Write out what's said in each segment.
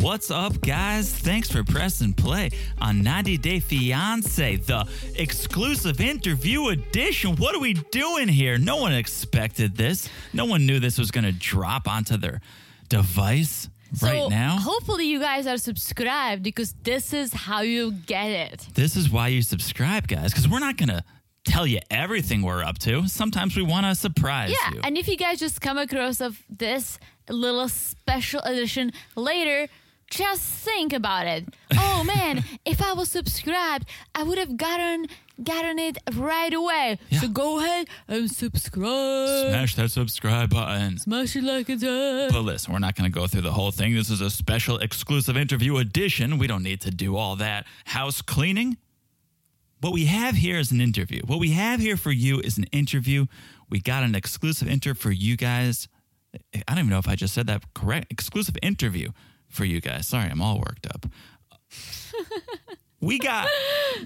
What's up, guys? Thanks for pressing play on 90 Day Fiance, the exclusive interview edition. What are we doing here? No one expected this. No one knew this was going to drop onto their device right now. Hopefully, you guys are subscribed because this is how you get it. This is why you subscribe, guys, because we're not going to tell you everything we're up to. Sometimes we want to surprise Yeah, you. and if you guys just come across of this little special edition later, just think about it. Oh man, if I was subscribed, I would have gotten gotten it right away. So go ahead and subscribe. Smash that subscribe button. Smash it like a dog. But listen, we're not going to go through the whole thing. This is a special exclusive interview edition. We don't need to do all that house cleaning. What we have here is an interview. What we have here for you is an interview. We got an exclusive interview for you guys. I don't even know if I just said that correct. Exclusive interview for you guys. Sorry, I'm all worked up. we got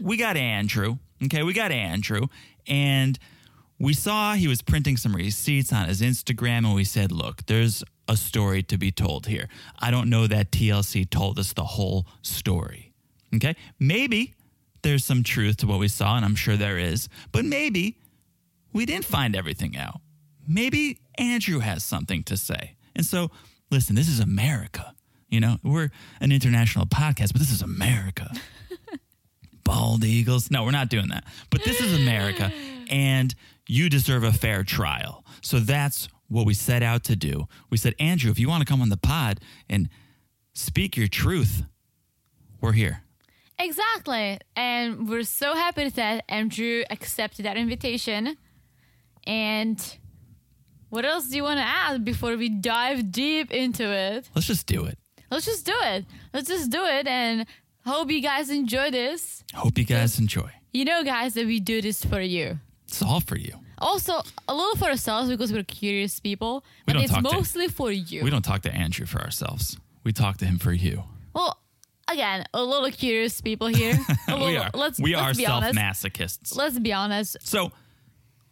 we got Andrew. Okay, we got Andrew and we saw he was printing some receipts on his Instagram and we said, "Look, there's a story to be told here. I don't know that TLC told us the whole story." Okay? Maybe there's some truth to what we saw and I'm sure there is, but maybe we didn't find everything out. Maybe Andrew has something to say. And so, listen, this is America. You know, we're an international podcast, but this is America. Bald eagles. No, we're not doing that. But this is America, and you deserve a fair trial. So that's what we set out to do. We said, Andrew, if you want to come on the pod and speak your truth, we're here. Exactly. And we're so happy that Andrew accepted that invitation. And what else do you want to add before we dive deep into it? Let's just do it. Let's just do it. Let's just do it and hope you guys enjoy this. Hope you guys enjoy. You know, guys, that we do this for you. It's all for you. Also, a little for ourselves because we're curious people, We but don't it's talk to- mostly for you. We don't talk to Andrew for ourselves. We talk to him for you. well, again, a little curious people here. A we are. Let's, we let's are be self honest. masochists. Let's be honest. So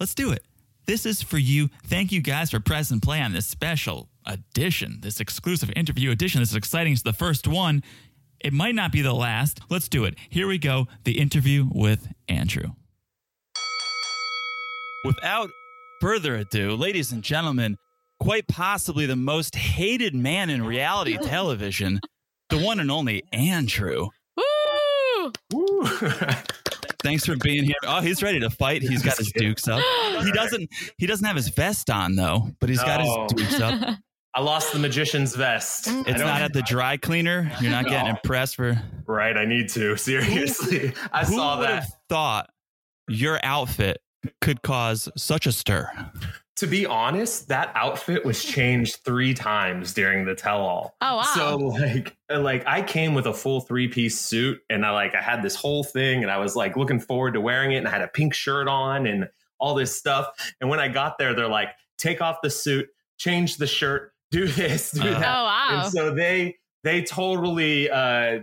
let's do it. This is for you. Thank you guys for press and play on this special edition, this exclusive interview edition. This is exciting. It's the first one. It might not be the last. Let's do it. Here we go. The interview with Andrew. Without further ado, ladies and gentlemen, quite possibly the most hated man in reality television, the one and only Andrew. Woo! Woo. Thanks for being here. Oh, he's ready to fight. He's got his dukes up. He doesn't. He doesn't have his vest on though, but he's got his dukes up. I lost the magician's vest. Mm. It's don't- at the dry cleaner. You're not getting No. impressed for. right. I need to seriously. I Who saw that. have thought your outfit could cause such a stir? To be honest, that outfit was changed three times during the tell-all. Oh, wow. So like, like I came with a full three-piece suit, and I like I had this whole thing, and I was like looking forward to wearing it, and I had a pink shirt on, and all this stuff. And when I got there, they're like, "Take off the suit, change the shirt, do this, do Uh. that." Oh, wow. And so they they totally uh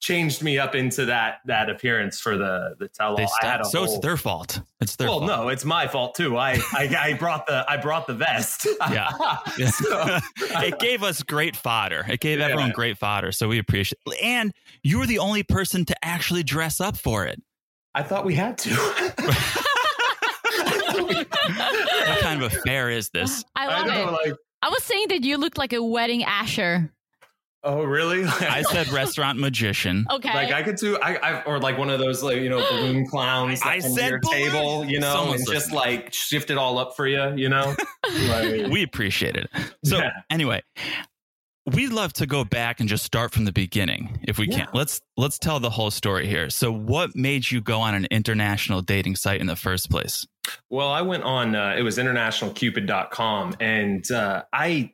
changed me up into that that appearance for the the tell all. They I had a stopped. So it's their fault. It's their fault. well, fault. no, it's my fault too. I, I I brought the I brought the vest. Yeah. So- it gave us great fodder. It gave Yeah. everyone great fodder. So we appreciate. It. And you were the only person to actually dress up for it. I thought we had to. What kind of affair is this? I I love know, it. like, I was saying that you looked like a wedding asher. oh really? I said restaurant magician. Okay. like I could do I, I or like one of those like you know balloon clowns that I said your balloon. table, you know, Someone's and just like shift it all up for you, you know. Like, we appreciate it. So Yeah. anyway, we'd love to go back and just start from the beginning if we can. Let's let's tell the whole story here. So what made you go on an international dating site in the first place? Well, I went on uh, it was internationalcupid.com and uh, I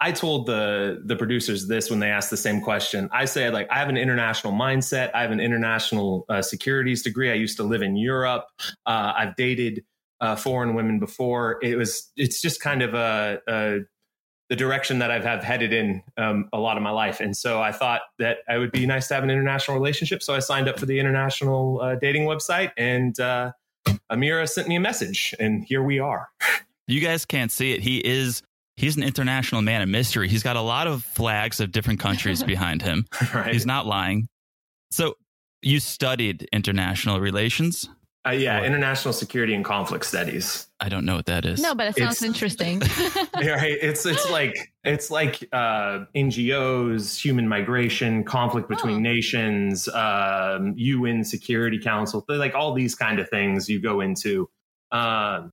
I told the the producers this when they asked the same question. I said like I have an international mindset. I have an international uh, securities degree. I used to live in Europe. Uh, I've dated uh, foreign women before. It was it's just kind of a, a the direction that I've have headed in um, a lot of my life. And so I thought that it would be nice to have an international relationship. So I signed up for the international uh, dating website and uh, Amira sent me a message and here we are. You guys can't see it. He is he's an international man of mystery. He's got a lot of flags of different countries behind him. right. He's not lying. So you studied international relations? Uh, yeah, What? international security and conflict studies. I don't know what that is. No, but it sounds It's- interesting. right it's it's like it's like uh ngos human migration conflict between Oh. nations um un security council like all these kind of things you go into um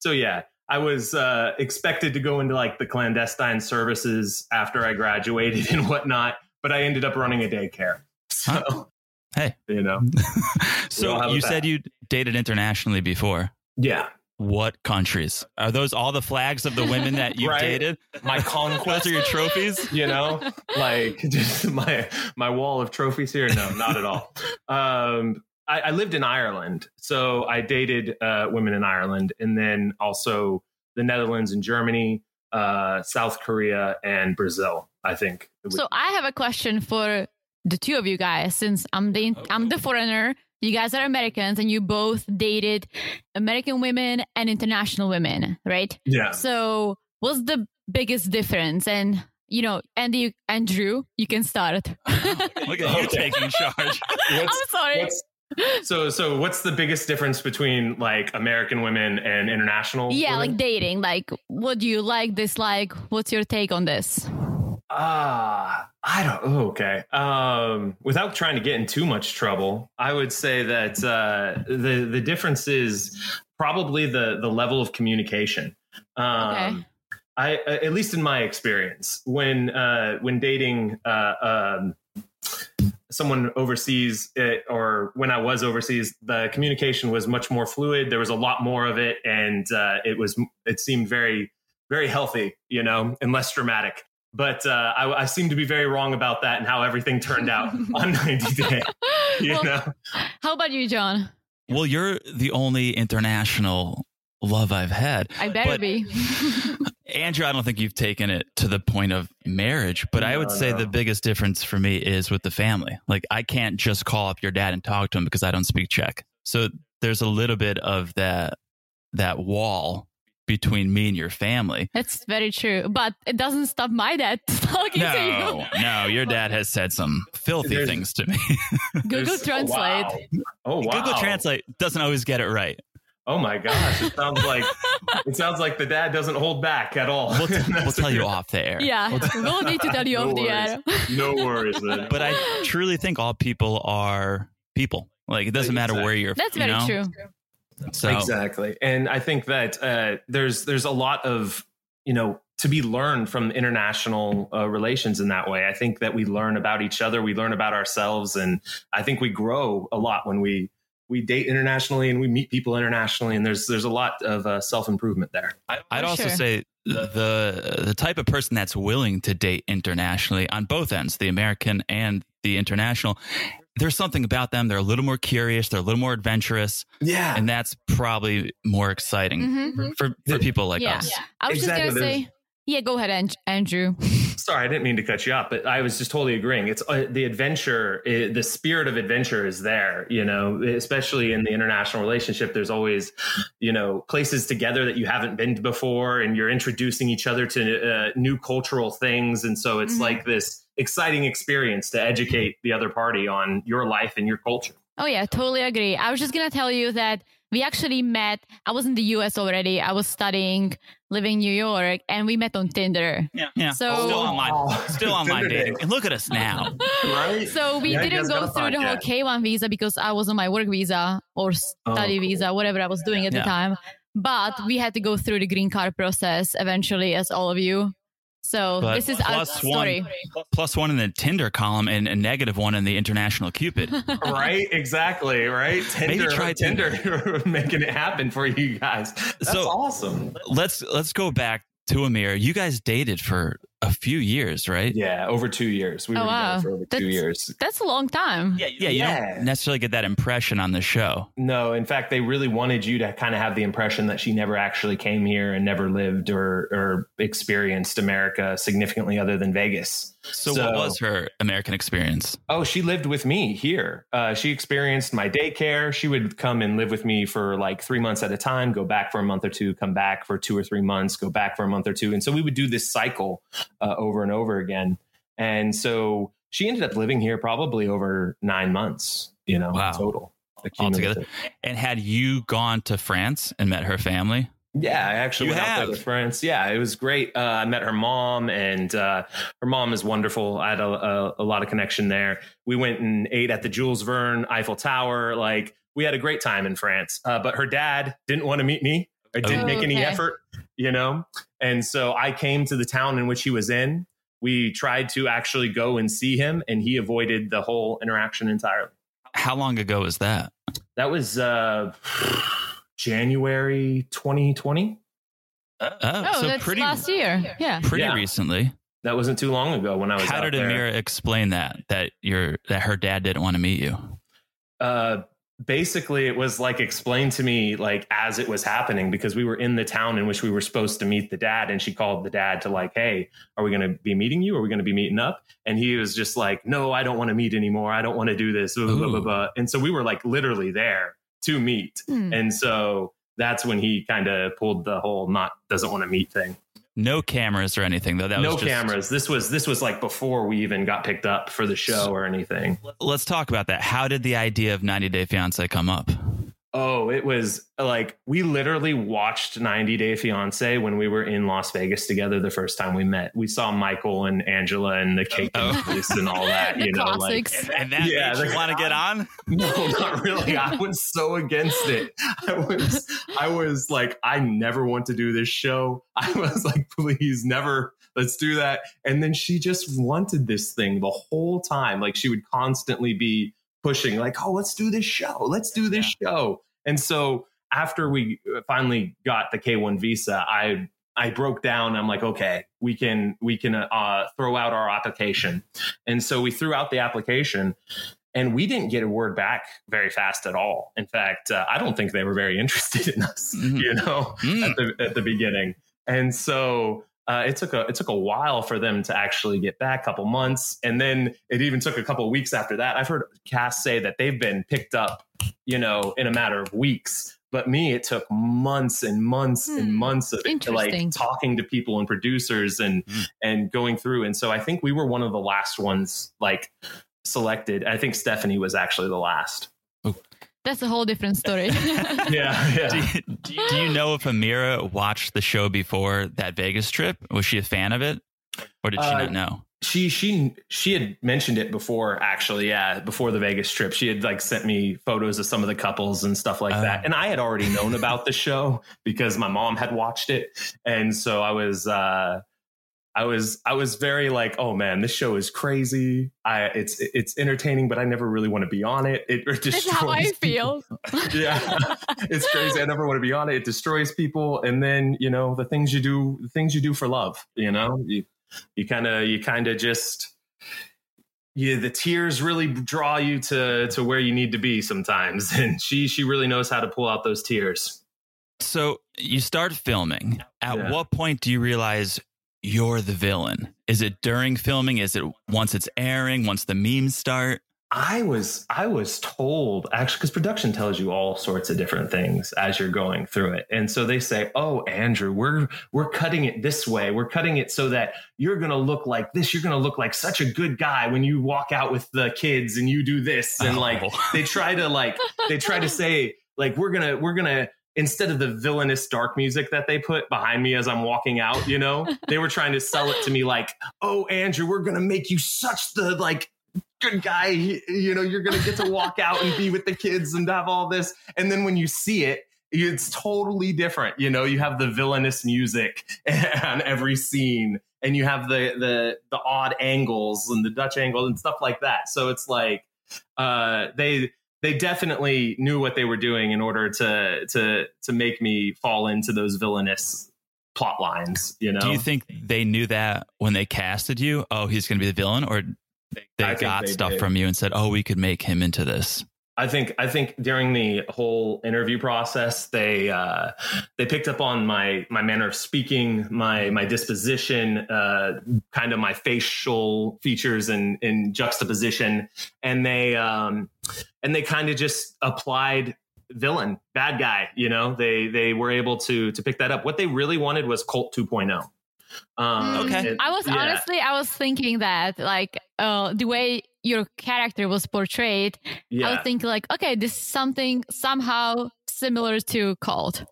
so yeah i was uh expected to go into like the clandestine services after i graduated and whatnot but i ended up running a daycare so Hey. you know so you a said you dated internationally before. yeah What countries? Are those all the flags of the women that you Right. dated? my conquest Those are your trophies? you know like just my my wall of trophies here no not at all um I, I lived in ireland so i dated uh women in ireland and then also the netherlands and germany uh south korea and brazil i think so I have a question for the two of you guys, since I'm the I'm the oh. foreigner. You guys are Americans, and you both dated American women and international women, right? yeah So, what's the biggest difference? And you know, Andy and Drew, you can start. Look at you taking charge. I'm What's- sorry. what's- so so what's the biggest difference between like american women and international yeah, women? like dating. Like, what do you like, dislike? What's your take on this? Ah, I don't. oh, okay. Um, without trying to get in too much trouble, I would say that uh, the the difference is probably the the level of communication. Um, Okay. I at least in my experience, when uh, when dating uh, um, someone overseas, it, or when I was overseas, the communication was much more fluid. There was a lot more of it, and uh, it was it seemed very very healthy, you know, and less dramatic. But uh, I, I seem to be very wrong about that and how everything turned out on 90 Day. You Well, know, How about you, John? Well, you're the only international love I've had. I better But- be. Andrew, I don't think you've taken it to the point of marriage, but I would No, say no. the biggest difference for me is with the family. Like, I can't just call up your dad and talk to him because I don't speak Czech. So there's a little bit of that that wall between me and your family. That's very true. But it doesn't stop my dad talking to No, no, your dad has said some filthy There's- things to me. Google oh, Translate. Oh, wow. Oh, wow. Google Translate doesn't always get it right. Oh my gosh, it sounds like it sounds like the dad doesn't hold back at all. We'll, t- we'll tell you off the air. Yeah, we'll need to tell you No off the worries. air. No worries, man. But I truly think all people are people. Like, it doesn't matter where you're from. That's you very know? true. So, Exactly. And I think that uh, there's there's a lot of you know to be learned from international uh, relations in that way. I think that we learn about each other, we learn about ourselves, and I think we grow a lot when we we date internationally and we meet people internationally. And there's there's a lot of uh, self improvement there. I, I'd also sure. say the the type of person that's willing to date internationally on both ends, the American and the international, there's something about them. They're a little more curious. They're a little more adventurous, Yeah. and that's probably more exciting Mhm. for for people like Yeah. us. I was Exactly, just going to say, yeah, go ahead, Andrew. Sorry, I didn't mean to cut you off, but I was just totally agreeing. It's uh, the adventure, uh, the spirit of adventure is there, you know, especially in the international relationship. There's always, you know, places together that you haven't been to before, and you're introducing each other to uh, new cultural things. And so it's Mhm. like this exciting experience to educate the other party on your life and your culture. Oh, yeah, totally agree. I was just going to tell you that we actually met. I was in the US already. I was studying, living in New York, and we met on Tinder. Yeah, yeah. So- still online, Oh, still online dating. And look at us now. Right? So we Yeah, didn't go through the whole podcast. K1 visa because I was on my work visa or study Oh, cool. visa, whatever I was doing at Yeah. the time. But we had to go through the green card process eventually, as all of you. So But this is our plus story. one, plus one in the Tinder column and a negative one in the international Cupid. right? Exactly. Right? Tinder, try Tinder making it happen for you guys. That's So- awesome. let's let's go back to Amir. You guys dated for a few years, right? Yeah, over two years. We Oh, were wow. together for over two years. That's a long time. Yeah, yeah. You Yeah. don't necessarily get that impression on the show. No, in fact, they really wanted you to kind of have the impression that she never actually came here and never lived or or experienced America significantly other than Vegas. So, what was her American experience? Oh, she lived with me here. Uh, she experienced my daycare. She would come and live with me for like three months at a time, go back for a month or two, come back for two or three months, go back for a month or two. And so we would do this cycle uh, over and over again. And so she ended up living here probably over nine months, you know, Wow. total. Altogether. And had you gone to France and met her family? Yeah, I actually You went out there to France. Yeah, it was great. Uh, I met her mom, and uh, her mom is wonderful. I had a, a, a lot of connection there. We went and ate at the Jules Verne Eiffel Tower. Like we had a great time in France. Uh, but her dad didn't want to meet me. I didn't Oh, make any effort, you know. And so I came to the town in which he was in. We tried to actually go and see him, and he avoided the whole interaction entirely. How long ago was that? That was uh, January 2020. Oh, Oh, so that's pretty last year. Yeah. pretty Yeah. recently. That wasn't too long ago when I was How out did there. Amira explain that that your that her dad didn't want to meet you? uh, basically it was like explained to me like as it was happening because we were in the town in which we were supposed to meet the dad and she called the dad to like hey are we going to be meeting you? Are we going to be meeting up? And he was just like no i don't want to meet anymore. I don't want to do this. Blah, blah, blah, blah, and so we were like literally there to meet. Hmm. and so that's when he kind of pulled the whole not doesn't want to meet thing No cameras or anything though. That no was just, cameras this was this was like before we even got picked up for the show or anything Let's talk about that. How did the idea of 90 Day Fiance come up? Oh, it was like we literally watched 90 Day Fiance when we were in Las Vegas together the first time we met. We saw Michael and Angela and the cake and Oh. mousse and all that, you know, classics. like And that Yeah, made you want to get on? no, not really. I was so against it. I was I was like I never want to do this show. I was like please never let's do that. And then she just wanted this thing the whole time. Like she would constantly be pushing like, "Oh, let's do this show. Let's do this show." And so after we finally got the K1 visa, I I broke down. I'm like, okay, we can we can uh, throw out our application, and so we threw out the application, and we didn't get a word back very fast at all. In fact, uh, I don't think they were very interested in us, Mhm. you know, Mm. at the at the beginning, and so. Uh, it took a it took a while for them to actually get back, a couple months, and then it even took a couple weeks after that. I've heard cast say that they've been picked up, you know, in a matter of weeks. But me, it took months and months and Hmm. months of it, like talking to people and producers and Hmm. and going through. And so I think we were one of the last ones like selected. I think Stephanie was actually the last. That's a whole different story. Yeah, Do you, do you- do you know if Amira watched the show before that Vegas trip? Was she a fan of it? Or did she Uh, not know? she she she had mentioned it before actually yeah before the vegas trip she had like sent me photos of some of the couples and stuff like Oh. that and i had already known about the show because my mom had watched it and so i was uh I was I was very like, oh man, this show is crazy. I it's it's entertaining, but I never really want to be on it. It That's destroys how I people. feel. yeah, it's crazy. I never want to be on it. It destroys people, and then you know the things you do, the things you do for love. You know, you you kind of you kind of just yeah, the tears really draw you to to where you need to be sometimes, and she she really knows how to pull out those tears. So you start filming. At Yeah. what point do you realize you're the villain? Is it during filming? Is it once it's airing? Once the memes start? I was I was told actually because production tells you all sorts of different things as you're going through it, and so they say, "Oh, Andrew, we're we're cutting it this way. We're cutting it so that you're going to look like this. You're going to look like such a good guy when you walk out with the kids and you do this." And like Oh. they try to like they try to say like we're gonna we're gonna instead of the villainous dark music that they put behind me as I'm walking out, you know, they were trying to sell it to me like, "Oh, Andrew, we're gonna make you such the like." good guy. You know you're gonna get to walk out and be with the kids and have all this. And then when you see it it's totally different you know? You have the villainous music on every scene and you have the the the odd angles and the dutch angle and stuff like that. So it's like uh they they definitely knew what they were doing in order to to to make me fall into those villainous plot lines you know Do you think they knew that when they casted you? Oh, he's going to be the villain? Or they think got they stuff did. from you and said, oh, we could make him into this? I think I think during the whole interview process, they uh, they picked up on my my manner of speaking, my my disposition, uh, kind of my facial features and in juxtaposition, and they um, and they kind of just applied villain, bad guy. You know, they they were able to to pick that up. What they really wanted was Colt 2.0. Um, Okay. it- I was yeah. honestly, I was thinking that like uh, the way your character was portrayed, I was thinking like, okay, this is something somehow similar to Colt.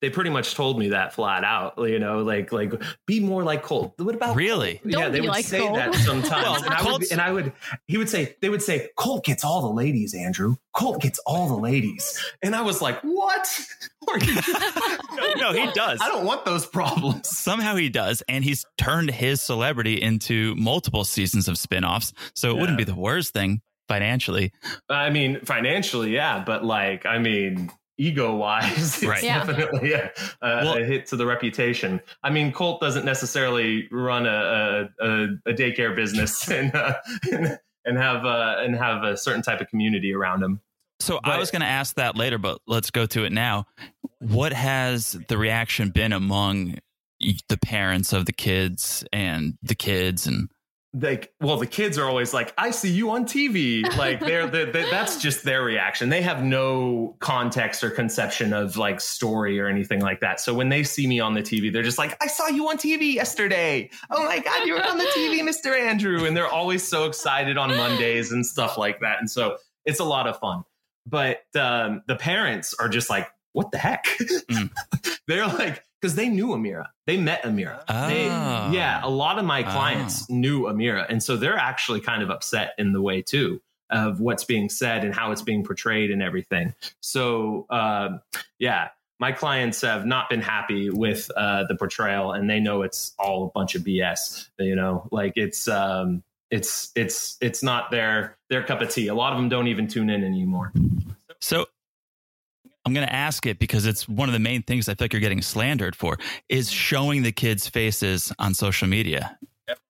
They pretty much told me that flat out. You know, like like be more like Colt. What about Really? yeah, Don't they would like say Colt. that sometimes, and, I would, and I would. He would say they would say Colt gets all the ladies, Andrew. Colt gets all the ladies, and I was like, what? No, no, he does. I don't want those problems. Somehow he does, and he's turned his celebrity into multiple seasons of spin-offs. So it wouldn't be the worst thing financially. I mean, financially, yeah, but like, I mean, ego wise, it's Yeah. definitely a, a, Well- a hit to the reputation. I mean, Colt doesn't necessarily run a a, a, a daycare business and, uh, and and have uh, and have a certain type of community around him. So I was going to ask that later, but let's go to it now. What has the reaction been among the parents of the kids and the kids and like well the kids are always like i see you on tv like they're, they they- that's just their reaction. They have no context or conception of like story or anything like that. So when they see me on the tv they're just like i saw you on tv yesterday. Oh my god you were on the tv mr andrew. And they're always so excited on mondays and stuff like that. And so it's a lot of fun. But um, the parents are just like what the heck? Mm. they're like because they knew amira. They met amira. They, Ah. yeah a lot of my clients knew amira. And so they're actually kind of upset in the way too of what's being said and how it's being portrayed and everything. So um, yeah my clients have not been happy with uh, the portrayal and they know it's all a bunch of bs you know? Like it's um, it's it's it's not their their cup of tea. A lot of them don't even tune in anymore. So I'm going to ask it because it's one of the main things I feel like you're getting slandered for is showing the kids' faces on social media.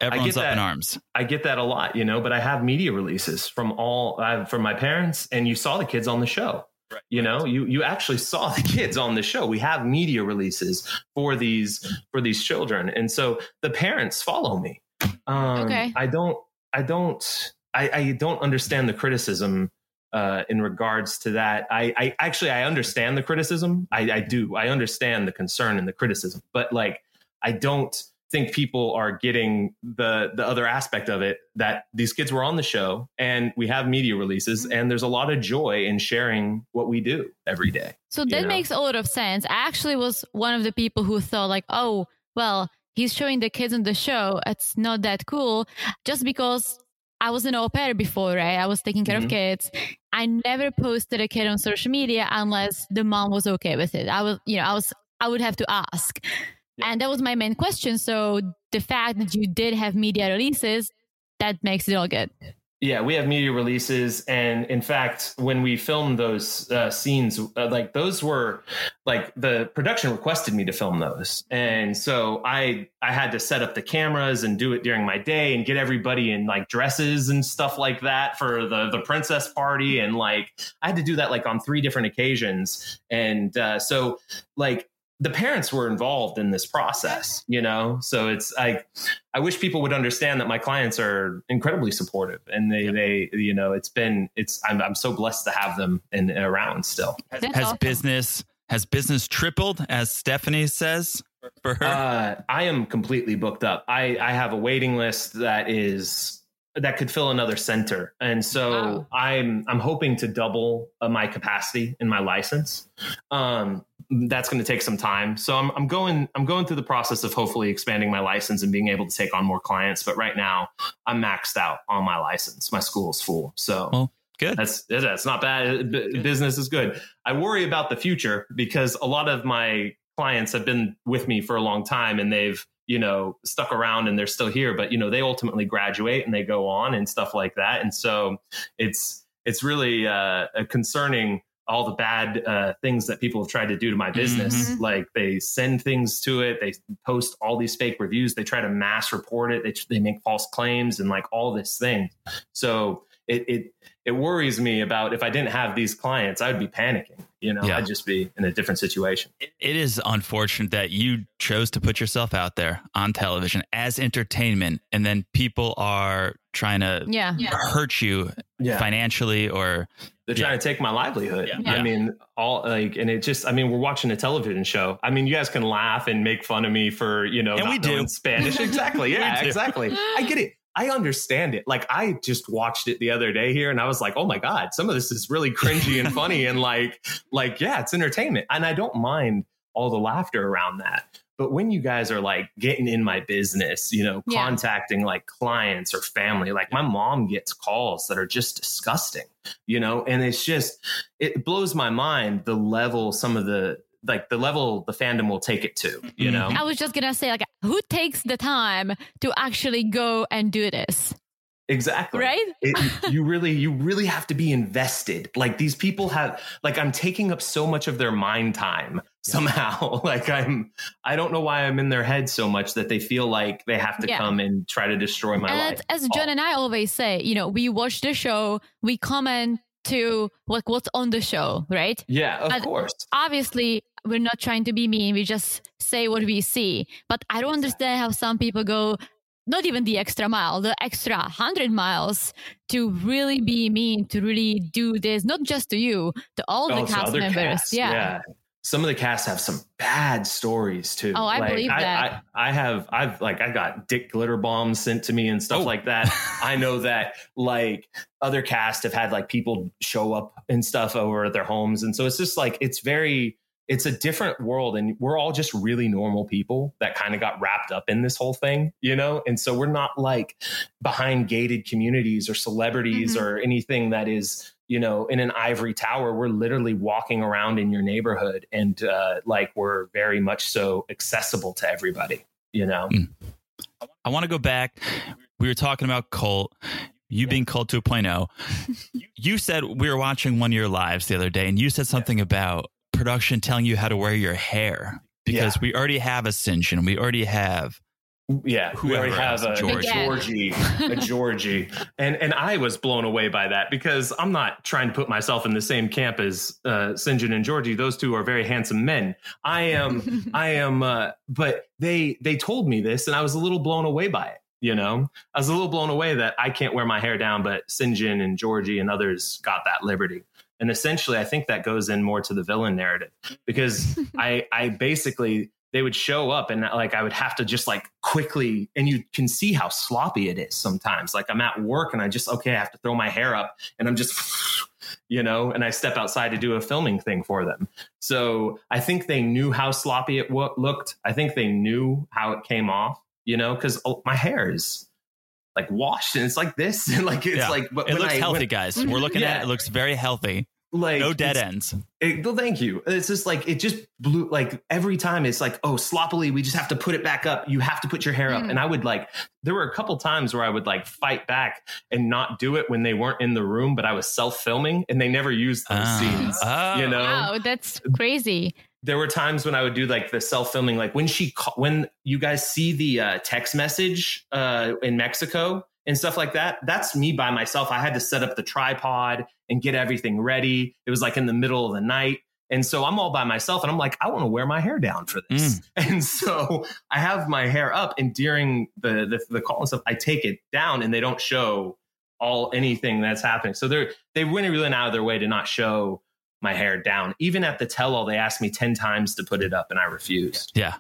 Everyone's up that. in arms. I get that a lot, you know, but I have media releases from all uh, from my parents, and you saw the kids on the show. You know, you you actually saw the kids on the show. We have media releases for these for these children, and so the parents follow me. Um, Okay. I don't. I don't. I, I don't understand the criticism uh, in regards to that. I, I actually I understand the criticism. I, I do. I understand the concern and the criticism, but like I don't think people are getting the the other aspect of it that these kids were on the show and we have media releases and there's a lot of joy in sharing what we do every day. So that know? makes a lot of sense. I actually was one of the people who thought like, oh, well, he's showing the kids on the show. It's not that cool. Just because I was an au pair before, right? I was taking care Mhm. of kids. I never posted a kid on social media unless the mom was okay with it. I was, you know, I was, I would have to ask. Yeah. And that was my main question. So the fact that you did have media releases, that makes it all good. Yeah, we have media releases, and in fact, when we filmed those uh, scenes, uh, like those were like the production requested me to film those, and so I I had to set up the cameras and do it during my day and get everybody in like dresses and stuff like that for the the princess party, and like I had to do that like on three different occasions, and uh, so like the parents were involved in this process, you know, so it's I I wish people would understand that my clients are incredibly supportive and they, they, you know, it's been, it's, I'm, I'm so blessed to have them and around still. That's Has awesome. business has business tripled as Stephanie says for her? Uh, I am completely booked up. I, I have a waiting list that is, that could fill another center. And so Wow. I'm, I'm hoping to double uh, my capacity in my license. Um, that's going to take some time. So I'm, I'm going, I'm going through the process of hopefully expanding my license and being able to take on more clients. But right now I'm maxed out on my license. My school's full. So Well, Good. that's that's not bad. B- Business is good. I worry about the future because a lot of my clients have been with me for a long time and they've you know stuck around and they're still here but you know they ultimately graduate and they go on and stuff like that and so it's it's really uh, concerning all the bad uh, things that people have tried to do to my business Mhm. like they send things to it they post all these fake reviews they try to mass report it they, they make false claims and like all this thing so it it it worries me about if I didn't have these clients, I would be panicking. You know, Yeah. I'd just be in a different situation. It is unfortunate that you chose to put yourself out there on television as entertainment, and then people are trying to Yeah. hurt you financially or They're trying to take my livelihood. Yeah. I mean, all like, and it just, I mean, we're watching a television show. I mean, you guys can laugh and make fun of me for, you know, And not we do. knowing Spanish. Exactly. Yeah, exactly. I get it. I understand it. Like, I just watched it the other day here and I was like, oh my God, some of this is really cringy and funny. And like, like, yeah, it's entertainment. And I don't mind all the laughter around that. But when you guys are like getting in my business, you know, Yeah. contacting like clients or family, like my mom gets calls that are just disgusting, you know, and it's just, it blows my mind the level some of the, like the level the fandom will take it to, you know? Mm-hmm. I was just gonna say, like, who takes the time to actually go and do this, Exactly. right? it, you really you really have to be invested like these people have like i'm taking up so much of their mind time somehow like i'm i don't know why i'm in their head so much that they feel like they have to Yeah. come and try to destroy my and life as John and I always say, you know, we watch the show, we comment to like what's on the show, right? yeah of and- course Obviously, we're not trying to be mean. We just say what we see. But I don't understand how some people go not even the extra mile, the extra 100 miles to really be mean, to really do this, not just to you, to all the Oh, so cast other members. casts, yeah. some of the casts have some bad stories too. Oh, I Like, believe I, that. I, I have, I've like, I got dick glitter bombs sent to me and stuff Oh. like that. I know that like other cast have had like people show up and stuff over at their homes, and so it's just like it's very, it's a different world, and we're all just really normal people that kind of got wrapped up in this whole thing, you know. And so we're not like behind gated communities or celebrities Mhm. or anything that is you know, in an ivory tower, we're literally walking around in your neighborhood and uh, like we're very much so accessible to everybody, you know? I want to go back. We were talking about Colt, you being Colt 2.0. you said we were watching one of your lives the other day, and you said something about production telling you how to wear your hair because Yeah. we already have a Syngin. We already have. Yeah, we already have a, else, a Georgi. Georgi, a Georgi, and and I was blown away by that because I'm not trying to put myself in the same camp as uh, Syngin and Georgi. Those two are very handsome men. I am, I am, uh, but they they told me this, and I was a little blown away by it. You know, I was a little blown away that I can't wear my hair down, but Syngin and Georgi and others got that liberty. And essentially, I think that goes in more to the villain narrative because I I basically they would show up and like I would have to just like quickly and you can see how sloppy it is sometimes. Like I'm at work and I just okay, I have to throw my hair up and I'm just you know, and I step outside to do a filming thing for them. So I think they knew how sloppy it w- looked. I think they knew how it came off, you know, because oh, my hair is like washed and it's like this and like it's Yeah. like but It when looks I- healthy, when- guys. We're looking at it. It looks very healthy. like No dead ends. it, well, thank you. It's just like it just blew. Like every time, it's like, oh, sloppily, we just have to put it back up. You have to put your hair up. Mm. And I would like. There were a couple times where I would like fight back and not do it when they weren't in the room, but I was self filming, and they never used those Ah. scenes. Oh. You know, Wow, that's crazy. There were times when I would do like the self filming, like when she ca- when you guys see the uh, text message uh, in Mexico and stuff like that. That's me by myself. I had to set up the tripod and get everything ready. It was like in the middle of the night. And so I'm all by myself and I'm like, I want to wear my hair down for this. And so I have my hair up and during the, the, the call and stuff, I take it down and they don't show all anything that's happening. So they're, they went really out of their way to not show my hair down. Even at the tell all, they asked me 10 times to put it up and I refused. Yeah.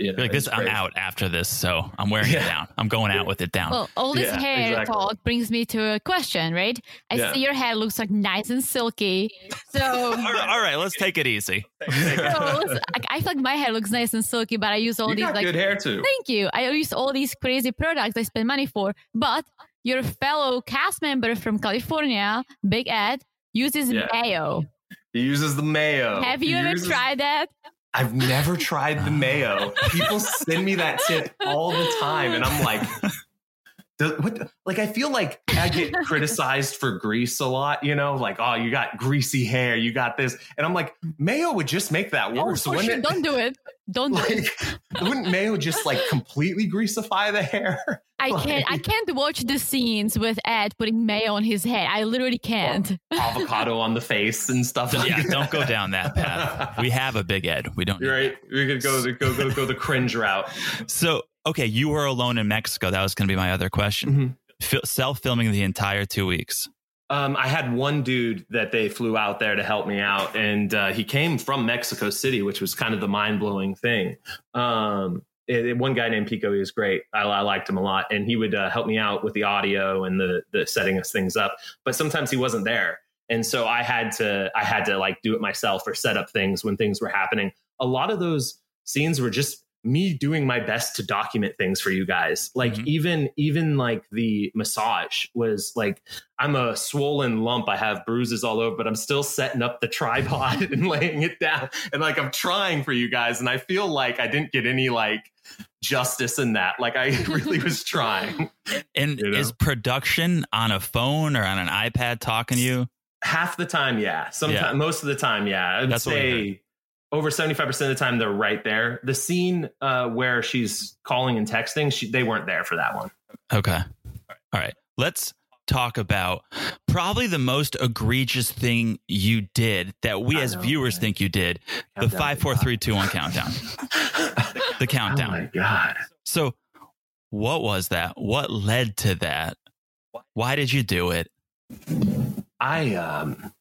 You know, Like this, it's I'm out after this, so I'm wearing it down. I'm going out with it down. Well, all this Yeah, hair exactly. talk brings me to a question, right? I Yeah. see your hair looks like nice and silky. So, all, right, all right, let's take it easy. so listen, I, I feel like my hair looks nice and silky, but I use all you these got like good hair too. thank you. I use all these crazy products I spend money for, but your fellow cast member from California, Big Ed, uses Yeah. mayo. He uses the mayo. Have He you ever uses- tried that? I've never tried the mayo. People send me that tip all the time, and I'm like, the, what, like I feel like I get criticized for grease a lot, you know, like oh you got greasy hair, you got this, and I'm like mayo would just make that Oh, worse. for wouldn't sure. it? Don't do it. Don't do it. like, wouldn't mayo just like completely greasify the hair? I can't. I can't watch the scenes with Ed putting mayo on his head. I literally can't. Avocado on the face and stuff. Like yeah, that. don't go down that path. We have a big Ed. We don't. You're right. We could go go go go the cringe route. So, okay, you were alone in Mexico. That was going to be my other question. Fil- Self filming the entire two weeks. Um, I had one dude that they flew out there to help me out, and uh, he came from Mexico City, which was kind of the mind blowing thing. Um, it- it- one guy named Pico, he was great. I, I liked him a lot, and he would uh, help me out with the audio and the the setting us things up. But sometimes he wasn't there, and so I had to I had to like do it myself or set up things when things were happening. A lot of those scenes were just me doing my best to document things for you guys. Like Mhm. even even like the massage was like I'm a swollen lump. I have bruises all over, but I'm still setting up the tripod and laying it down. And like I'm trying for you guys. And I feel like I didn't get any like justice in that. Like I really was trying. And You know? is production on a phone or on an iPad talking to you? Half the time, yeah. Sometimes Yeah. most of the time, yeah. I would That's say over 75% of the time they're right there. The scene uh, where she's calling and texting, she, they weren't there for that one. Okay. All right. Let's talk about probably the most egregious thing you did that we I as know, viewers right? think you did the Countdown five, to four, God. three, two, one countdown. The countdown. Oh my God. So, what was that? What led to that? Why did you do it? I um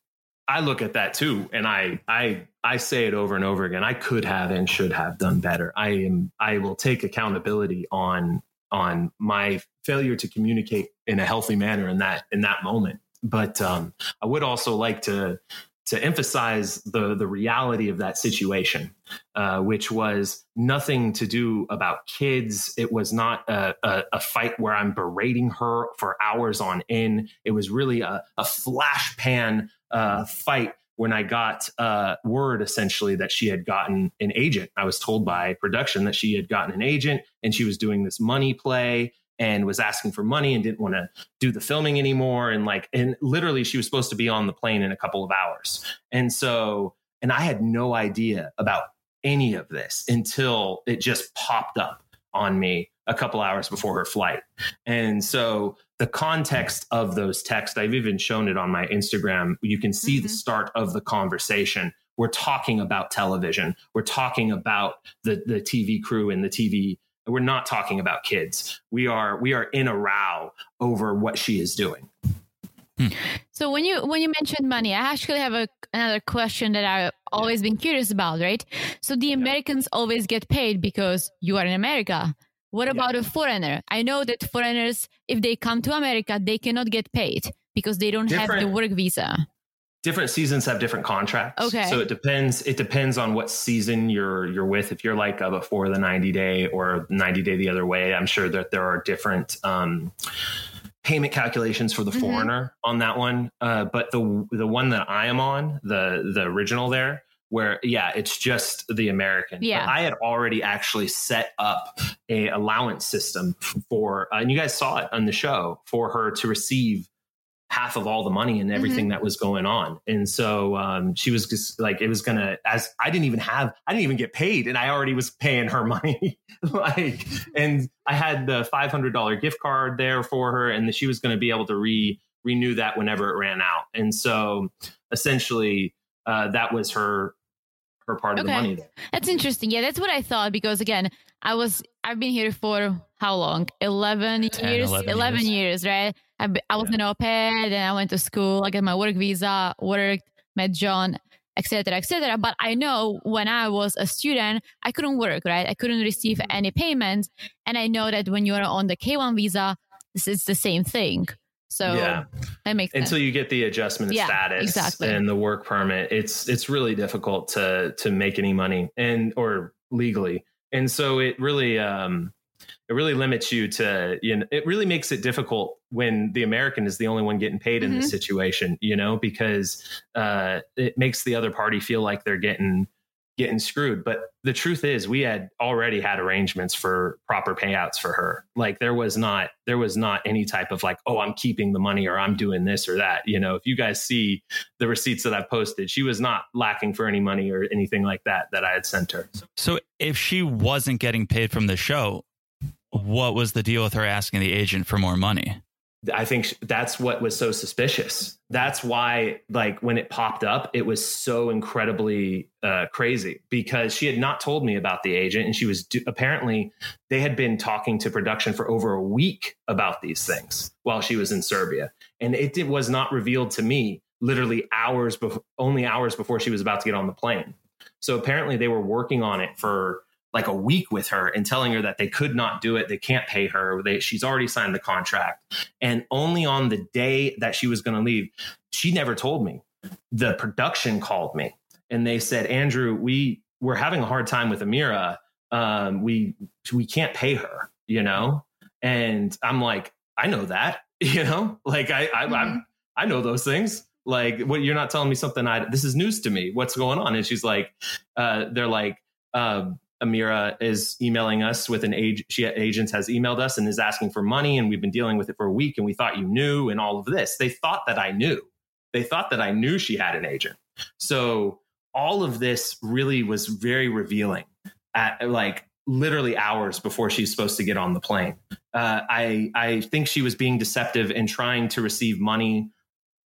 I look at that too and I I I say it over and over again. I could have and should have done better. I am I will take accountability on on my failure to communicate in a healthy manner in that in that moment. But um I would also like to to emphasize the the reality of that situation, uh, which was nothing to do about kids. It was not a, a, a fight where I'm berating her for hours on end. It was really a, a flash pan uh, fight when I got uh, word essentially that she had gotten an agent. I was told by production that she had gotten an agent and she was doing this money play and was asking for money and didn't want to do the filming anymore. And like and literally she was supposed to be on the plane in a couple of hours. And so and i had no idea about any of this until it just popped up on me a couple hours before her flight. And so the context of those texts i've even shown it on my instagram you can see the Mhm. start of the conversation we're talking about television we're talking about the the tv crew and the tv we're not talking about kids. We are we are in a row over what she is doing. So when you when you mentioned money, I actually have a, another question that I've always been curious about, right? So the Americans always get paid because you are in America. What about a foreigner? I know that foreigners, if they come to America, they cannot get paid because they don't have the work visa. Different seasons have different contracts. Okay. So it depends. It depends on what season you're you're with. If you're like a before the 90 day or 90 day the other way, I'm sure that there are different um, payment calculations for the Mhm. foreigner on that one. Uh, but the the one that I am on, the the original there, where yeah, it's just the American. Yeah. But I had already actually set up a allowance system for, uh, and you guys saw it on the show for her to receive half of all the money and everything that was going on. And so um, she was just like, it was gonna as I didn't even have, I didn't even get paid, and I already was paying her money. like, and I had the five hundred dollar gift card there for her, and she was going to be able to re renew that whenever it ran out. And so essentially, uh, that was her her part of the Okay. money there. That's interesting. Yeah, that's what I thought because again, I was I've been here for how long? 11 10, years. 11 11, years. years. right? I, I was Yeah. an au pair, then I went to school, I got my work visa, worked, met John, etc., etc. But I know when I was a student, I couldn't work, right? I couldn't receive Mm-hmm. any payments, and I know that when you are on the K1 visa, this is the same thing. So Yeah. that makes sense. until you get the adjustment of Yeah, status exactly. and the work permit it's it's really difficult to to make any money and or legally and so it really um it really limits you to you know it really makes it difficult when the american is the only one getting paid in Mm-hmm. this situation you know because uh it makes the other party feel like they're getting getting screwed. But the truth is, we had already had arrangements for proper payouts for her. Like there was not there was not any type of like, oh, I'm keeping the money or I'm doing this or that. You know, if you guys see the receipts that I've posted, she was not lacking for any money or anything like that that I had sent her. So if she wasn't getting paid from the show, what was the deal with her asking the agent for more money? I think that's what was so suspicious. That's why, like, when it popped up, it was so incredibly uh, crazy because she had not told me about the agent. And she was do- apparently, they had been talking to production for over a week about these things while she was in Serbia. And it was not revealed to me literally hours before, only hours before she was about to get on the plane. So apparently, they were working on it for like a week with her and telling her that they could not do it. They can't pay her. They, she's already signed the contract. And only on the day that she was going to leave, she never told me. The production called me and they said, Andrew, we, we're having a hard time with Amira. Um, we, we can't pay her, you know? And I'm like, I know that, you know, like I, I, mm-hmm. I, know those things like what you're not telling me something i this is news to me what's going on and she's like uh, they're like um, Amira is emailing us with an age. She agents has emailed us and is asking for money, and we've been dealing with it for a week. And we thought you knew, and all of this. They thought that I knew. They thought that I knew she had an agent. So all of this really was very revealing. At like literally hours before she's supposed to get on the plane, uh, I I think she was being deceptive and trying to receive money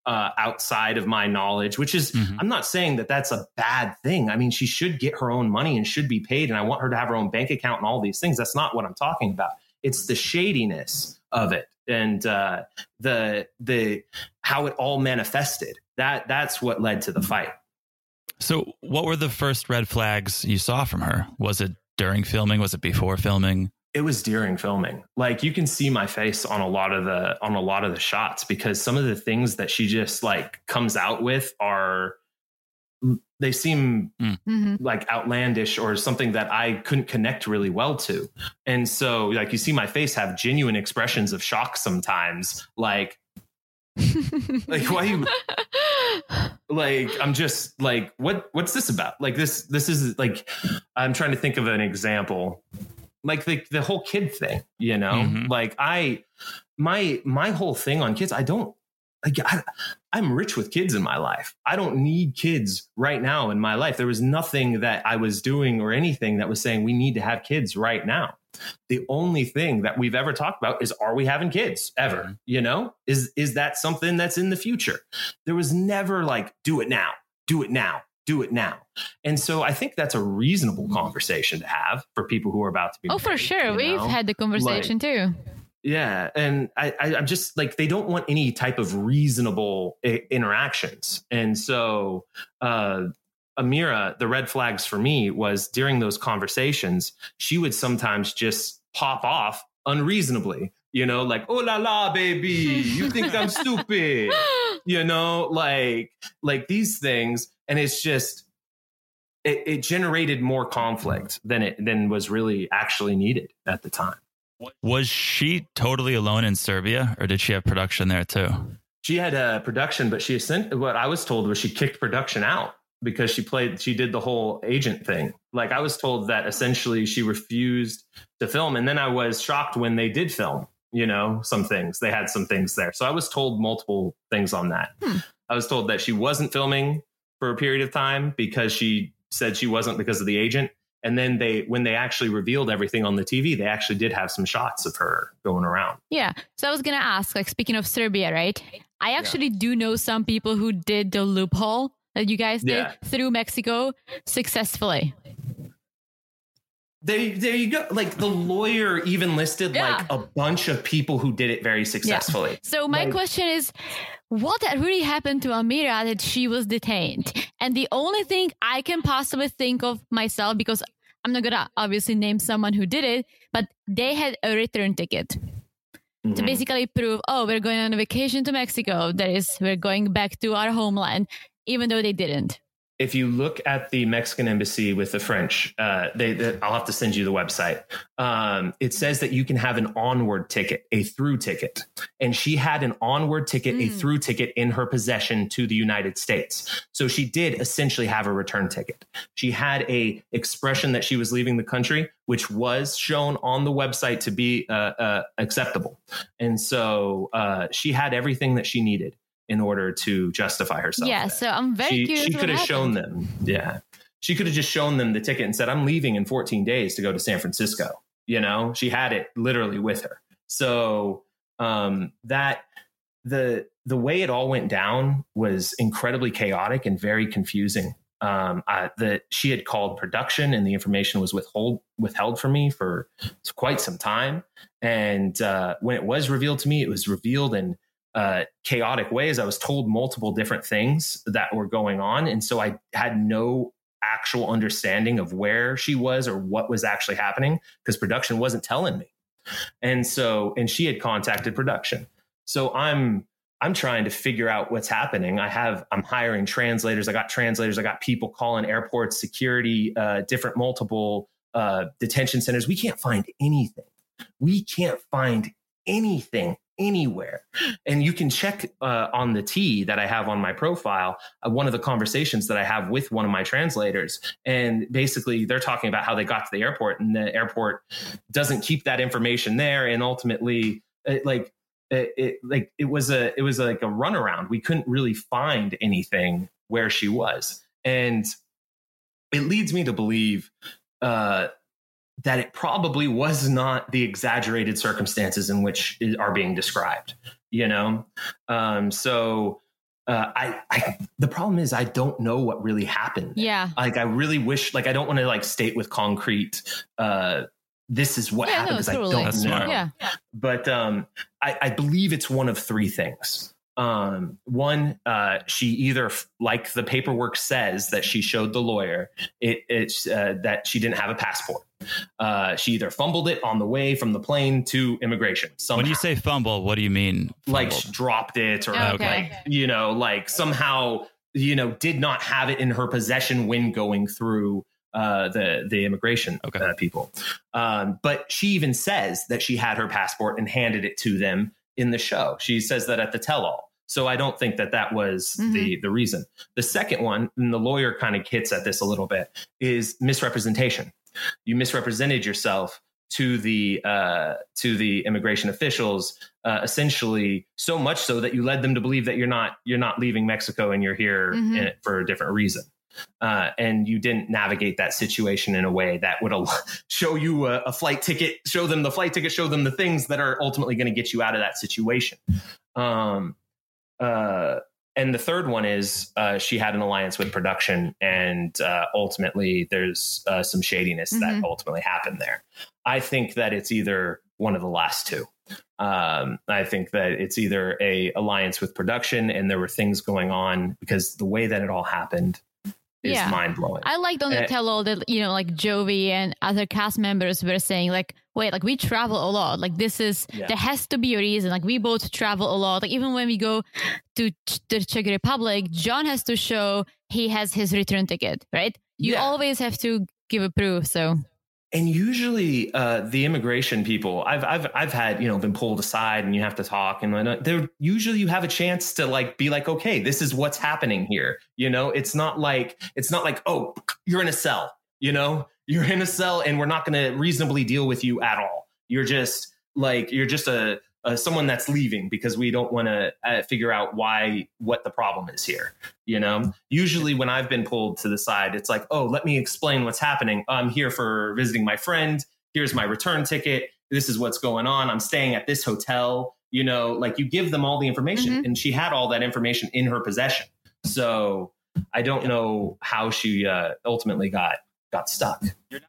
uh, outside of my knowledge, which is, mm-hmm. I'm not saying that that's a bad thing. I mean, she should get her own money and should be paid. And I want her to have her own bank account and all these things. That's not what I'm talking about. It's the shadiness of it and uh, the the how it all manifested. That that's what led to the fight. So, what were the first red flags you saw from her? Was it during filming? Was it before filming? It was during filming like you can see my face on a lot of the on a lot of the shots because some of the things that she just like comes out with are they seem mm. mm-hmm. like outlandish or something that I couldn't connect really well to. And so like you see my face have genuine expressions of shock sometimes like like why you like I'm just like what what's this about? Like this this is like I'm trying to think of an example like the the whole kid thing you know? Mm-hmm. like i my my whole thing on kids i don't like I, i'm rich with kids in my life. I don't need kids right now in my life. There was nothing that i was doing or anything that was saying we need to have kids right now. The only thing that we've ever talked about is are we having kids ever mm-hmm. you know? Is is that something that's in the future? There was never like do it now do it now do it now. And so I think that's a reasonable conversation to have for people who are about to be. Oh, married, for sure. We've know? had the conversation like, too. Yeah. And I, I, am just like, they don't want any type of reasonable I- interactions. And so, uh, Amira, the red flags for me was during those conversations, she would sometimes just pop off unreasonably, you know, like, oh la la, baby, you think I'm stupid, you know, like, like these things and it's just it, it generated more conflict than it than was really actually needed at the time. Was she totally alone in Serbia, or did she have production there too? She had a production, but she sent what I was told was she kicked production out because she played she did the whole agent thing. Like I was told that essentially she refused to film, and then I was shocked when they did film. You know, some things they had some things there, so I was told multiple things on that. Hmm. I was told that she wasn't filming for a period of time because she said she wasn't because of the agent. And then they, when they actually revealed everything on the TV, they actually did have some shots of her going around. Yeah. So I was going to ask, like, speaking of Serbia, right? I actually yeah. do know some people who did the loophole that you guys did yeah. through Mexico successfully. There, there you go. Like the lawyer even listed yeah. like a bunch of people who did it very successfully. Yeah. So my like, question is, what really happened to Amira that she was detained? And the only thing I can possibly think of myself, because I'm not gonna obviously name someone who did it, but they had a return ticket mm-hmm. to basically prove, oh, we're going on a vacation to Mexico. That is, we're going back to our homeland, even though they didn't if you look at the Mexican embassy with the French, uh, they, they, I'll have to send you the website. Um, it says that you can have an onward ticket, a through ticket, and she had an onward ticket, a Mm. through ticket in her possession to the United States. So she did essentially have a return ticket. She had a expression that she was leaving the country, which was shown on the website to be uh, uh, acceptable, and so uh, she had everything that she needed in order to justify herself. yeah. So I'm very she, curious. she could have shown them yeah she could have just shown them the ticket and said i'm leaving in 14 days to go to san francisco you know she had it literally with her so um that the the way it all went down was incredibly chaotic and very confusing um I, she had called production and the information was withhold withheld from me for quite some time and uh when it was revealed to me it was revealed in uh, chaotic ways. I was told multiple different things that were going on. And so I had no actual understanding of where she was or what was actually happening because production wasn't telling me. And so, and she had contacted production. So I'm, I'm trying to figure out what's happening. I have, I'm hiring translators. I got translators. I got people calling airports, security, uh, different multiple uh, detention centers. We can't find anything. We can't find anything anywhere. And you can check uh, on the T that I have on my profile, uh, one of the conversations that I have with one of my translators. And basically, they're talking about how they got to the airport, and the airport doesn't keep that information there. And ultimately, it, like, it, it like it was a it was like a runaround. We couldn't really find anything where she was, and it leads me to believe uh, that it probably was not the exaggerated circumstances in which are being described. You know, um, so uh, I, I the problem is I don't know what really happened. Yeah. Like I really wish, like I don't want to like state with concrete. Uh, this is what yeah. happened No. because Totally. I don't That's know. smart. Yeah. But um, I, I believe it's one of three things. Um, one, uh, she either, like the paperwork says that she showed the lawyer, it, it's uh, that she didn't have a passport. Uh, she either fumbled it on the way from the plane to immigration. Somehow. When you say fumble, what do you mean? like she dropped it or Okay. like you know like somehow you know did not have it in her possession when going through uh, the the immigration Okay. uh, people. Um, but she even says that she had her passport and handed it to them in the show. She says that at the tell all. So I don't think that that was the the reason. The second one, and the lawyer kind of hits at this a little bit, is misrepresentation. You misrepresented yourself to the uh, to the immigration officials, uh, essentially so much so that you led them to believe that you're not you're not leaving Mexico and you're here Mhm. in, for a different reason. Uh, and you didn't navigate that situation in a way that would al- show you a, a flight ticket, show them the flight ticket, show them the things that are ultimately going to get you out of that situation. Um, uh, and the third one is uh, she had an alliance with production, and uh, ultimately there's uh, some shadiness that Mhm. ultimately happened there. I think that it's either one of the last two. Um, I think that it's either a alliance with production, and there were things going on because the way that it all happened is Yeah. mind blowing. I liked on the Uh, tell all that you know, like Jovi and other cast members were saying, like, wait, like we travel a lot. Like this is Yeah. there has to be a reason. Like we both travel a lot. Like even when we go to Ch- the Czech Republic, John has to show he has his return ticket, right? You Yeah. always have to give a proof. So and usually uh, the immigration people I've, I've i've had you know been pulled aside and you have to talk and they're usually you have a chance to like be like okay this is what's happening here. You know it's not like it's not like oh you're in a cell you know? You're in a cell and we're not going to reasonably deal with you at all. You're just like you're just a, a someone that's leaving because we don't want to uh, figure out why what the problem is here you know? Usually when i've been pulled to the side it's like oh let me explain what's happening. I'm here for visiting my friend. Here's my return ticket. This is what's going on. I'm staying at this hotel. You know like you give them all the information Mhm. and she had all that information in her possession. So i don't know how she uh, ultimately got got stuck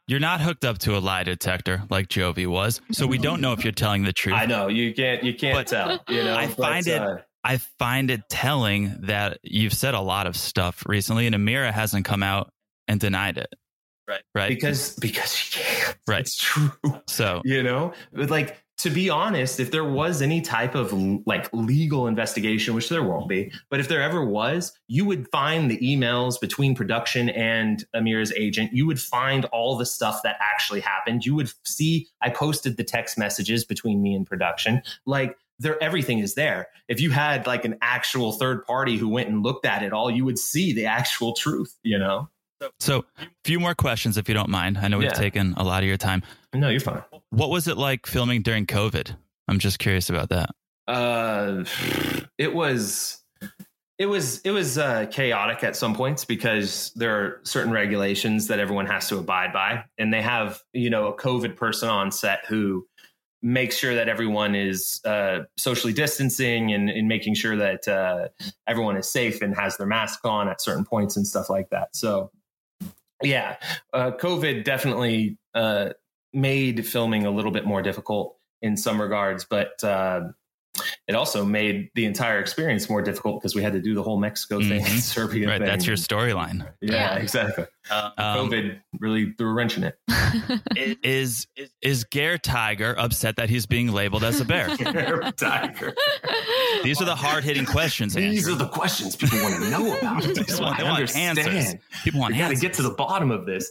You're not hooked up to a lie detector like Jovi was, so we don't know if you're telling the truth. i know you can't you can't But tell you know I but, find it- uh, I find it telling that you've said a lot of stuff recently, and Amira hasn't come out and denied it. Right. Right. because because she can't Right. it's true so you know But, like to be honest, if there was any type of like legal investigation, which there won't be, but if there ever was, you would find the emails between production and Amira's agent. You would find all the stuff that actually happened. You would see, I posted the text messages between me and production. Like, there everything is there if you had like an actual third party who went and looked at it all you would see the actual truth you know So, a few more questions, if you don't mind. I know we've Yeah. taken a lot of your time. no you're fine What was it like filming during COVID? I'm just curious about that. uh it was it was it was uh, chaotic at some points because there are certain regulations that everyone has to abide by and they have you know a covid person on set who makes sure that everyone is uh, socially distancing and, and making sure that uh, everyone is safe and has their mask on at certain points and stuff like that so yeah uh, covid definitely uh, made filming a little bit more difficult in some regards but uh, it also made the entire experience more difficult because we had to do the whole Mexico thing, Mhm. Serbia Right, thing. that's your storyline. yeah, Yeah. exactly. Um, COVID really threw a wrench in it. is is Gare Tiger upset that he's being labeled as a bear? Gare Tiger. These are the hard hitting questions. These Andrew. are the questions people want to know about. They want- I they want answers. People want We got to get to the bottom of this.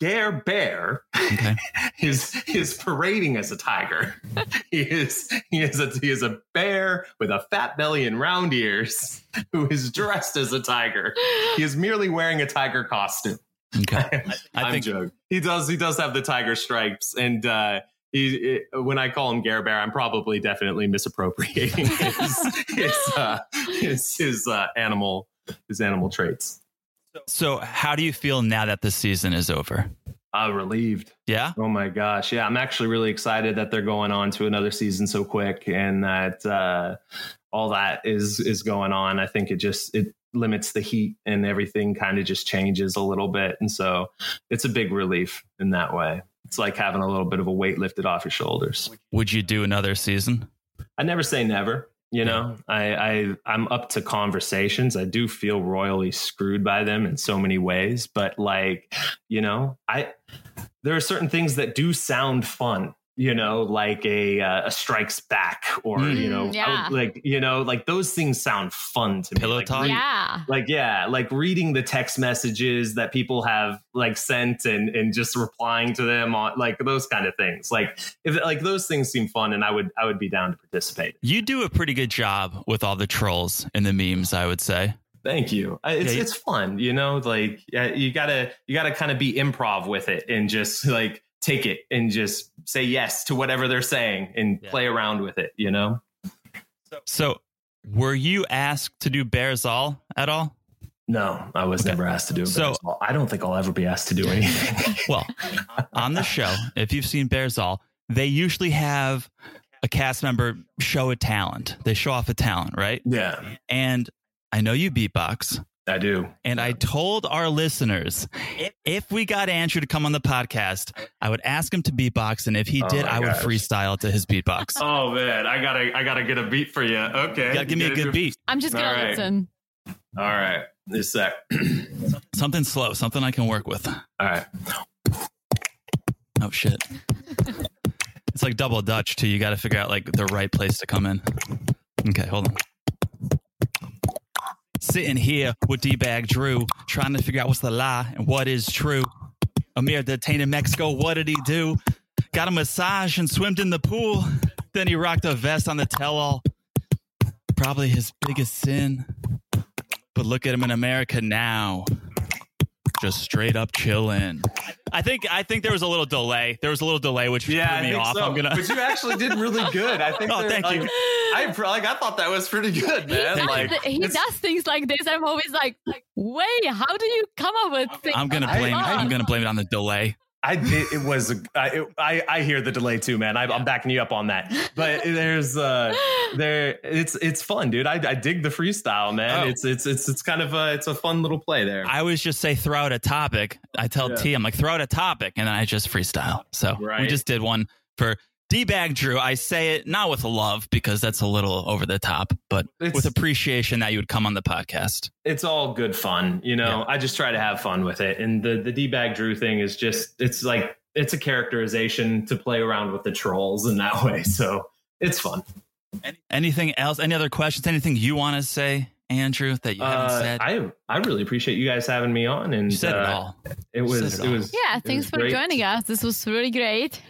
Gare Bear Okay. is is parading as a tiger. He is he is a he is a bear with a fat belly and round ears who is dressed as a tiger. He is merely wearing a tiger costume. Okay. I I'm think joking. He does. He does have the tiger stripes, and uh, he. It, when I call him Gare Bear, I'm probably definitely misappropriating his his uh, his, his uh, animal his animal traits. so. How do you feel now that the season is over? Uh, relieved. Yeah. Oh my gosh. Yeah, I'm actually really excited that they're going on to another season so quick and that uh, all that is is going on. I think it just it limits the heat and everything kind of just changes a little bit. And so it's a big relief in that way. It's like having a little bit of a weight lifted off your shoulders. Would you do another season? I never say never. You know, I, I I'm up to conversations. I do feel royally screwed by them in so many ways, but like, you know, I there are certain things that do sound fun. You know, like a uh, a strikes back, or Mm. you know, Yeah. like you know, like those things sound fun to me. Pillow Like, talk? read- yeah. like yeah like reading the text messages that people have like sent and and just replying to them on like those kind of things like if like those things seem fun and i would i would be down to participate You do a pretty good job with all the trolls and the memes, I would say. thank you it's Yeah, you- it's fun you know like you gotta you gotta kind of be improv with it and just like take it and just say yes to whatever they're saying and Yeah. play around with it you know So, were you asked to do Bares All at all? no i was Okay. never asked to do it So- so i don't think i'll ever be asked to do anything Well, on the show, if you've seen Bares All, they usually have a cast member show a talent. They show off a talent, right? yeah And I know you beatbox. I do And I told our listeners if we got Andrew to come on the podcast, I would ask him to beatbox. And if he Oh did, my I would freestyle to his beatbox. Oh man, I gotta I gotta get a beat for you. Okay, You gotta give me a good beat. I'm just gonna All right. listen. All right, this sec. Something slow, something I can work with. All right, Oh, shit. It's like double Dutch, too. You got to figure out like the right place to come in. Okay, hold on. Sitting here with D Bag Drew, trying to figure out what's the lie and what is true. Amir detained in Mexico. What did he do? Got a massage and swam in the pool. Then he rocked a vest on the tell all. Probably his biggest sin. But look at him in America now. Just straight up chilling. I think I think there was a little delay. There was a little delay, which yeah, threw me off. so. I'm gonna. But you actually did really good. I think. Oh, thank like, you. I like I thought that was pretty good, man. That's Like the- he does things like this. I'm always like, wait, how do you come up with things? I'm gonna blame. I'm gonna blame it on the delay. I it, it was I, it, I I hear the delay too, man. I, I'm backing you up on that. But there's uh there it's it's fun, dude. I, I dig the freestyle, man. Oh. It's it's it's it's kind of a it's a fun little play there. I always just say throw out a topic. I tell Yeah. T, I'm like throw out a topic, and then I just freestyle. So we just did one for D Bag Drew. I say it not with love because that's a little over the top, but It's- with appreciation that you would come on the podcast. it's all good fun, you know. Yeah. I just try to have fun with it, and the the d bag Drew thing is just it's like it's a characterization to play around with the trolls in that way. So it's fun. Any, anything else? Any other questions? Anything you want to say, Andrew, that you haven't Uh, said? I I really appreciate you guys having me on, and you said it uh, all. It was it, it all. was Yeah, it thanks was for great. joining us. This was really great.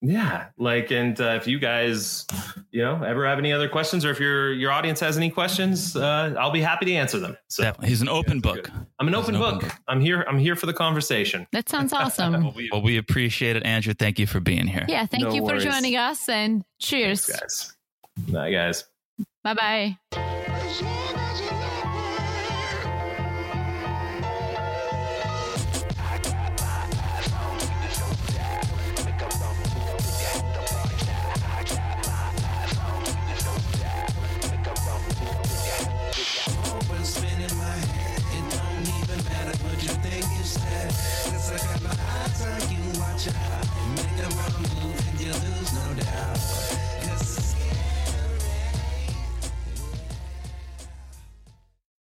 Yeah, like, and uh, if you guys, you know, ever have any other questions, or if your your audience has any questions, uh, I'll be happy to answer them. So Definitely. He's an open are book. good. I'm an He's open an book. open book. I'm here. I'm here for the conversation. That sounds awesome. Well, we appreciate it, Andrew. Thank you for being here. yeah, thank No you for joining us and cheers. guys. Bye, guys. Bye bye.